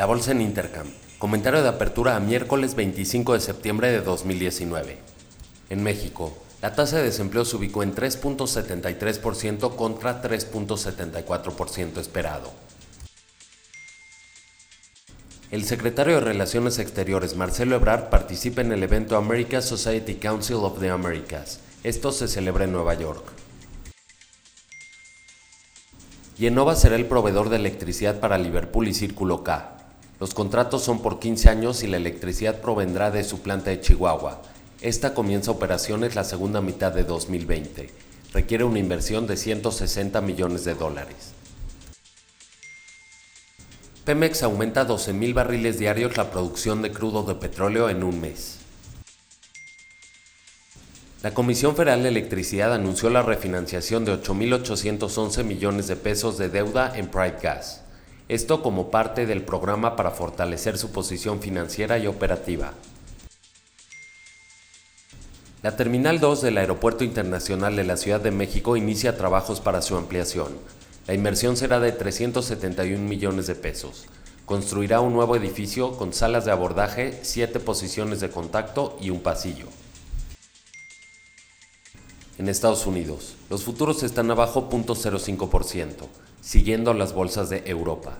La bolsa en Intercam. Comentario de apertura a miércoles 25 de septiembre de 2019. En México, la tasa de desempleo se ubicó en 3.73% contra 3.74% esperado. El secretario de Relaciones Exteriores, Marcelo Ebrard, participa en el evento America Society Council of the Americas. Esto se celebra en Nueva York. Yenova será el proveedor de electricidad para Liverpool y Círculo K. Los contratos son por 15 años y la electricidad provendrá de su planta de Chihuahua. Esta comienza operaciones la segunda mitad de 2020. Requiere una inversión de 160 millones de dólares. Pemex aumenta 12.000 barriles diarios la producción de crudo de petróleo en un mes. La Comisión Federal de Electricidad anunció la refinanciación de 8.811 millones de pesos de deuda en Pride Gas, esto como parte del programa para fortalecer su posición financiera y operativa. La Terminal 2 del Aeropuerto Internacional de la Ciudad de México inicia trabajos para su ampliación, la inversión será de 371 millones de pesos. Construirá un nuevo edificio con salas de abordaje, siete posiciones de contacto y un pasillo. En Estados Unidos, los futuros están abajo 0.05%, siguiendo las bolsas de Europa.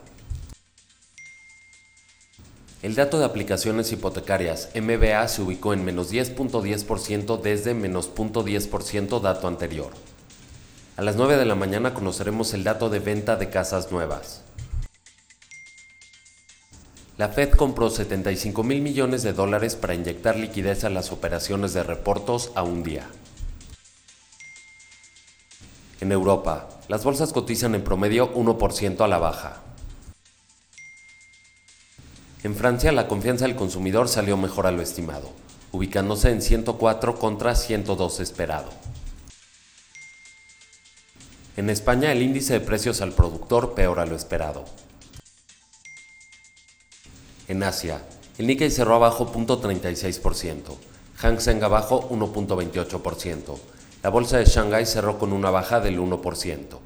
El dato de aplicaciones hipotecarias MBA se ubicó en menos 10.10% desde menos 0.10% dato anterior. A las 9 de la mañana conoceremos el dato de venta de casas nuevas. La Fed compró 75 mil millones de dólares para inyectar liquidez a las operaciones de reportos a un día. En Europa, las bolsas cotizan en promedio 1% a la baja. En Francia, la confianza del consumidor salió mejor a lo estimado, ubicándose en 104 contra 102 esperado. En España el índice de precios al productor peor a lo esperado. En Asia, el Nikkei cerró abajo 0.36%, Hang Seng abajo 1.28%, la bolsa de Shanghai cerró con una baja del 1%.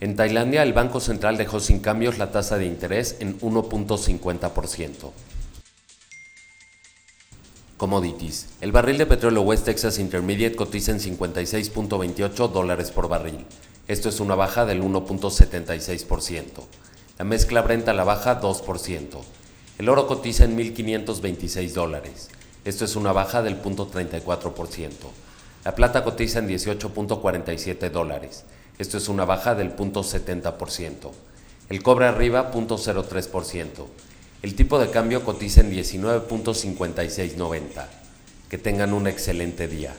En Tailandia, el Banco Central dejó sin cambios la tasa de interés en 1.50%. Commodities. El barril de petróleo West Texas Intermediate cotiza en 56.28 dólares por barril. Esto es una baja del 1.76%. La mezcla Brent a la baja 2%. El oro cotiza en 1.526 dólares. Esto es una baja del 0.34%. La plata cotiza en 18.47 dólares. Esto es una baja del 0.70%. El cobre arriba 0.03%. El tipo de cambio cotiza en 19.5690. Que tengan un excelente día.